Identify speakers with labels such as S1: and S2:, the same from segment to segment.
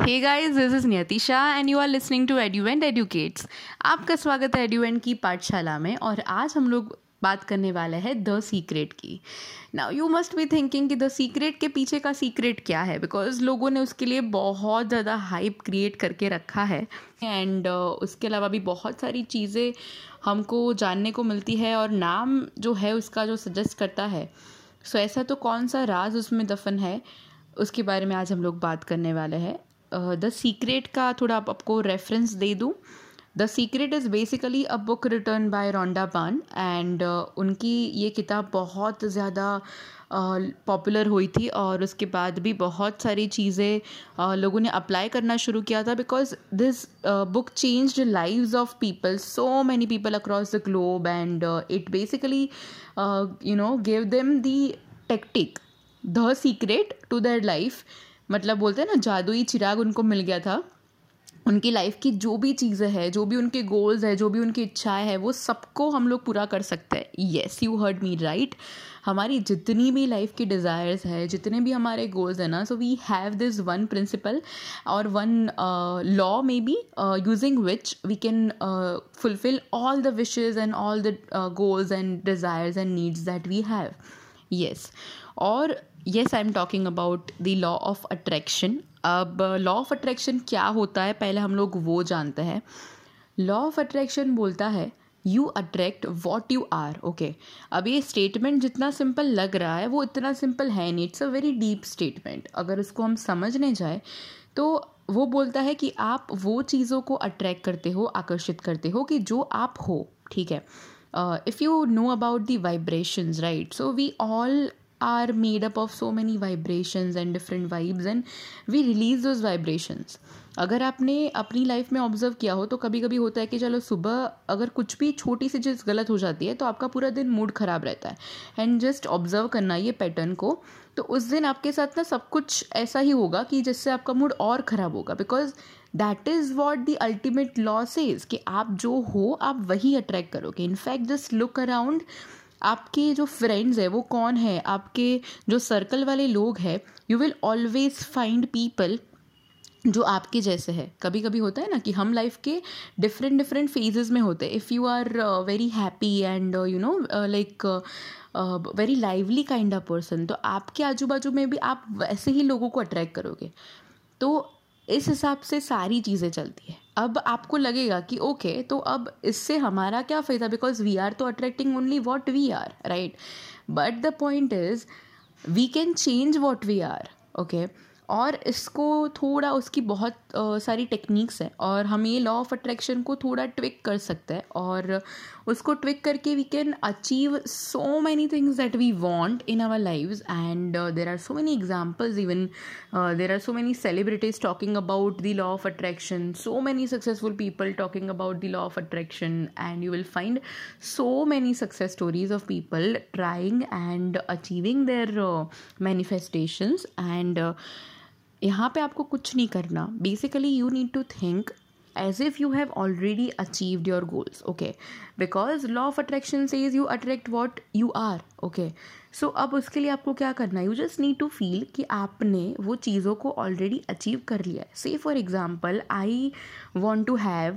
S1: Hey guys this is Niyatisha and you are listening to Eduvent educates आपका स्वागत है एड्यूवेंट की पाठशाला में और आज हम लोग बात करने वाले हैं द सीक्रेट की। Now you must be thinking कि द सीक्रेट के पीछे का सीक्रेट क्या है? बिकॉज़ लोगों ने उसके लिए बहुत ज़्यादा हाइप क्रिएट करके रखा है। एंड uh, उसके अलावा भी बहुत सारी चीज़ें हमको जानने को मिलती है और नाम जो है उसका जो सजेस्ट करता है। सो so, ऐसा तो कौन सा राज उसमें दफन है? उसके बारे में आज हम लोग बात करने वाले हैं। द सीक्रेट का थोड़ा आप आपको रेफरेंस दे दूँ। The secret is basically a book written by Rhonda Byrne and उनकी ये किताब बहुत ज़्यादा पॉपुलर uh, हुई थी और उसके बाद भी बहुत सारी चीज़ें uh, लोगों ने अप्लाई करना शुरू किया था because this book change lives of people so many people across the globe and it basically you know give them the tactic the secret to their life मतलब बोलते हैं ना, जादुई चिराग उनको मिल गया था। उनकी लाइफ की जो भी चीज़ें हैं, जो भी उनके गोल्स है, जो भी उनकी इच्छाएँ हैं, वो सबको हम लोग पूरा कर सकते हैं। Yes you heard me right हमारी जितनी भी लाइफ की डिज़ायर्स है, जितने भी हमारे गोल्स हैं ना so we have this one principle और one law may be using which we can fulfill all the wishes and all the goals and desires and needs that we have yes और yes I am talking about the law of attraction अब law of attraction क्या होता है? पहले हम लोग वो जानते हैं। लॉ ऑफ़ अट्रैक्शन बोलता है you attract what you are okay अब ये स्टेटमेंट जितना सिंपल लग रहा है, वो इतना सिंपल है नहीं. It's a very deep statement अगर उसको हम समझने जाए तो वो बोलता है कि आप वो चीज़ों को अट्रैक्ट करते हो, आकर्षित करते हो कि जो आप हो. ठीक है? uh, if you know about the vibrations right? So we all are made up of so many vibrations and different vibes and we release those vibrations. अगर आपने अपनी लाइफ में ऑब्ज़र्व किया हो तो कभी कभी होता है कि चलो सुबह अगर कुछ भी छोटी सी चीज़ गलत हो जाती है तो आपका पूरा दिन मूड ख़राब रहता है। एंड जस्ट ऑब्ज़र्व करना ये पैटर्न को तो उस दिन आपके साथ ना सब कुछ ऐसा ही होगा कि जिससे आपका मूड और ख़राब होगा। Because that is what the ultimate law says कि आप जो हो आप वही अट्रैक्ट करोगे। इनफैक्ट जस्ट लुक अराउंड आपके जो फ्रेंड्स है, वो कौन है? आपके जो सर्कल वाले लोग हैं you will always find people जो आपके जैसे है। कभी कभी होता है ना कि हम लाइफ के डिफरेंट डिफरेंट फेजेस में होते हैं। If you are very happy and you know like very lively kind of person तो आपके आजू बाजू में भी आप वैसे ही लोगों को अट्रैक्ट करोगे। तो इस हिसाब से सारी चीज़ें चलती है। अब आपको लगेगा कि, ओके तो अब इससे हमारा क्या फ़ायदा? बिकॉज़ वी आर तो attracting only what we are right but the point is we can change what we are okay और इसको थोड़ा उसकी बहुत सारी टेक्निक्स हैं और हम ये लॉ ऑफ़ अट्रैक्शन को थोड़ा ट्विक कर सकते हैं और उसको ट्विक करके we can achieve so many things that we want in our lives and there are so many examples even there are so many celebrities talking about the law of attraction so many successful people talking about the law of attraction and you will find so many success stories of people trying and achieving their manifestations and यहाँ पे आपको कुछ नहीं करना। Basically you need to think as if you have already achieved your goals okay because law of attraction says you attract what you are okay so अब उसके लिए आपको क्या करना है? You just need to feel कि आपने वो चीज़ों को ऑलरेडी अचीव कर लिया है। Say for example I want to have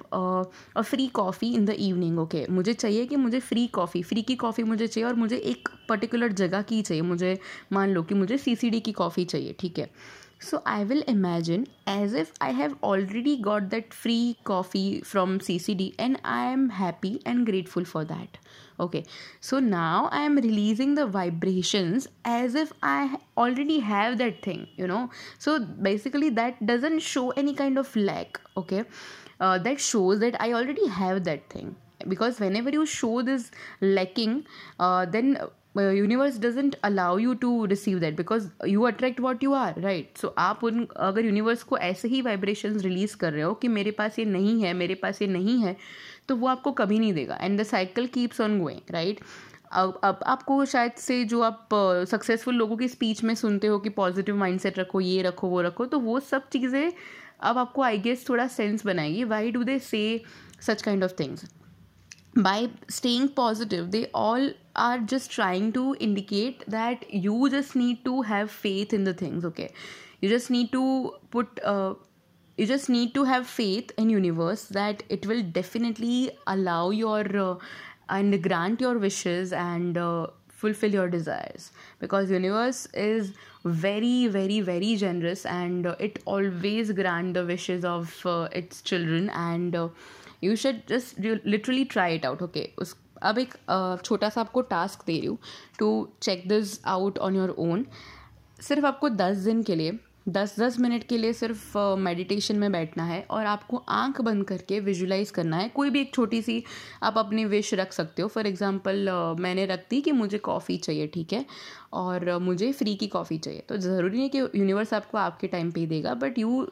S1: a free coffee in the evening okay मुझे चाहिए कि मुझे फ्री कॉफ़ी फ्री की कॉफ़ी मुझे चाहिए और मुझे एक पर्टिकुलर जगह की चाहिए। मुझे, मान लो कि मुझे सी सी डी की कॉफ़ी चाहिए, ठीक है? So I will imagine as if I have already got that free coffee from CCD and I am happy and grateful for that. Okay, so now I am releasing the vibrations as if I already have that thing, you know. So basically, that doesn't show any kind of lack, okay, uh, that shows that I already have that thing because whenever you show this lacking uh, then universe doesn't allow you to receive that because you attract what you are right so आप उन अगर universe को ऐसे ही vibration release कर रहे हो कि मेरे पास ये नहीं है मेरे पास ये नहीं है तो वो आपको कभी नहीं देगा। And the cycle keeps on going right अब अब आपको शायद से जो आप सक्सेसफुल uh, लोगों की स्पीच में सुनते हो कि पॉजिटिव माइंडसेट रखो ये रखो वो रखो तो वो सब चीज़ें अब आपको आई गेस थोड़ा सेंस बनाएगी। Why do they say such kind of things by staying positive they all are just trying to indicate that you just need to have faith in the things okay? You just need to put uh, you just need to have faith in universe that it will definitely allow your uh, and grant your wishes and uh, fulfill your desires. Because universe is very very very generous and uh, it always grant the wishes of uh, its children and uh, shed just you literally try it out okay उस अब एक छोटा सा आपको task दे रही हूँ to check this out on your own सिर्फ़ आपको दस दिन के लिए दस दस मिनट के लिए सिर्फ़ मेडिटेशन में बैठना है और आपको आँख बंद करके विजुलाइज करना है। कोई भी एक छोटी सी आप अपनी विश रख सकते हो। फॉर एग्जांपल मैंने रख दी कि मुझे कॉफ़ी चाहिए ठीक है? और मुझे फ्री की कॉफ़ी चाहिए। तो ज़रूरी नहीं कि यूनिवर्स आपको आपके टाइम पे ही देगा but you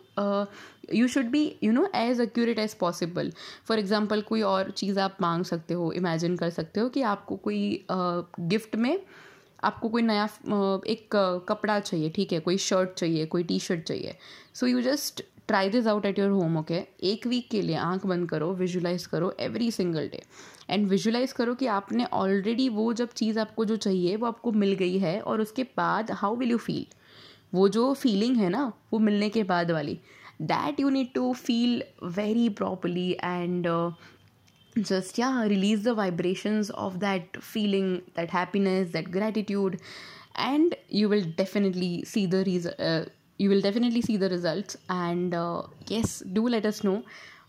S1: you should be you know as accurate as possible for example कोई और चीज़ आप मांग सकते हो इमेजिन कर सकते हो कि आपको कोई गिफ्ट uh, में आपको कोई नया एक कपड़ा चाहिए, ठीक है, कोई शर्ट चाहिए, कोई टी शर्ट चाहिए so you just try this out at your home okay एक वीक के लिए आँख बंद करो विजुलाइज करो every single day and visualize करो कि आपने ऑलरेडी वो जब चीज़ आपको जो चाहिए, वो आपको मिल गई है, और उसके बाद हाउ विल यू फील वो जो फीलिंग है ना, वो मिलने के बाद वाली that you need to feel very properly and just yeah release the vibrations of that feeling that happiness that gratitude and you will definitely see the res- uh, you will definitely see the results. And uh, yes do let us know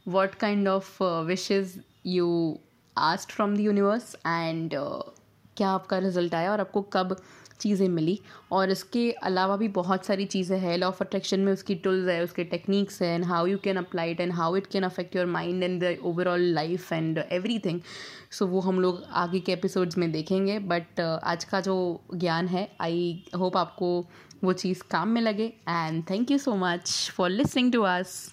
S1: what kind of uh, wishes you asked from the universe. And uh, क्या आपका result आया और आपको कब चीज़ें मिली। और इसके अलावा भी बहुत सारी चीज़ें हैं। लॉ ऑफ़ अट्रैक्शन में उसकी टूल्स है उसके टेक्निक्स हैं and how you can apply it and how it can affect your mind and the overall life and everything so वो हम लोग आगे के एपिसोड्स में देखेंगे। बट uh, आज का जो ज्ञान है आई होप आपको वो चीज़ काम में लगे। And thank you so much for listening to us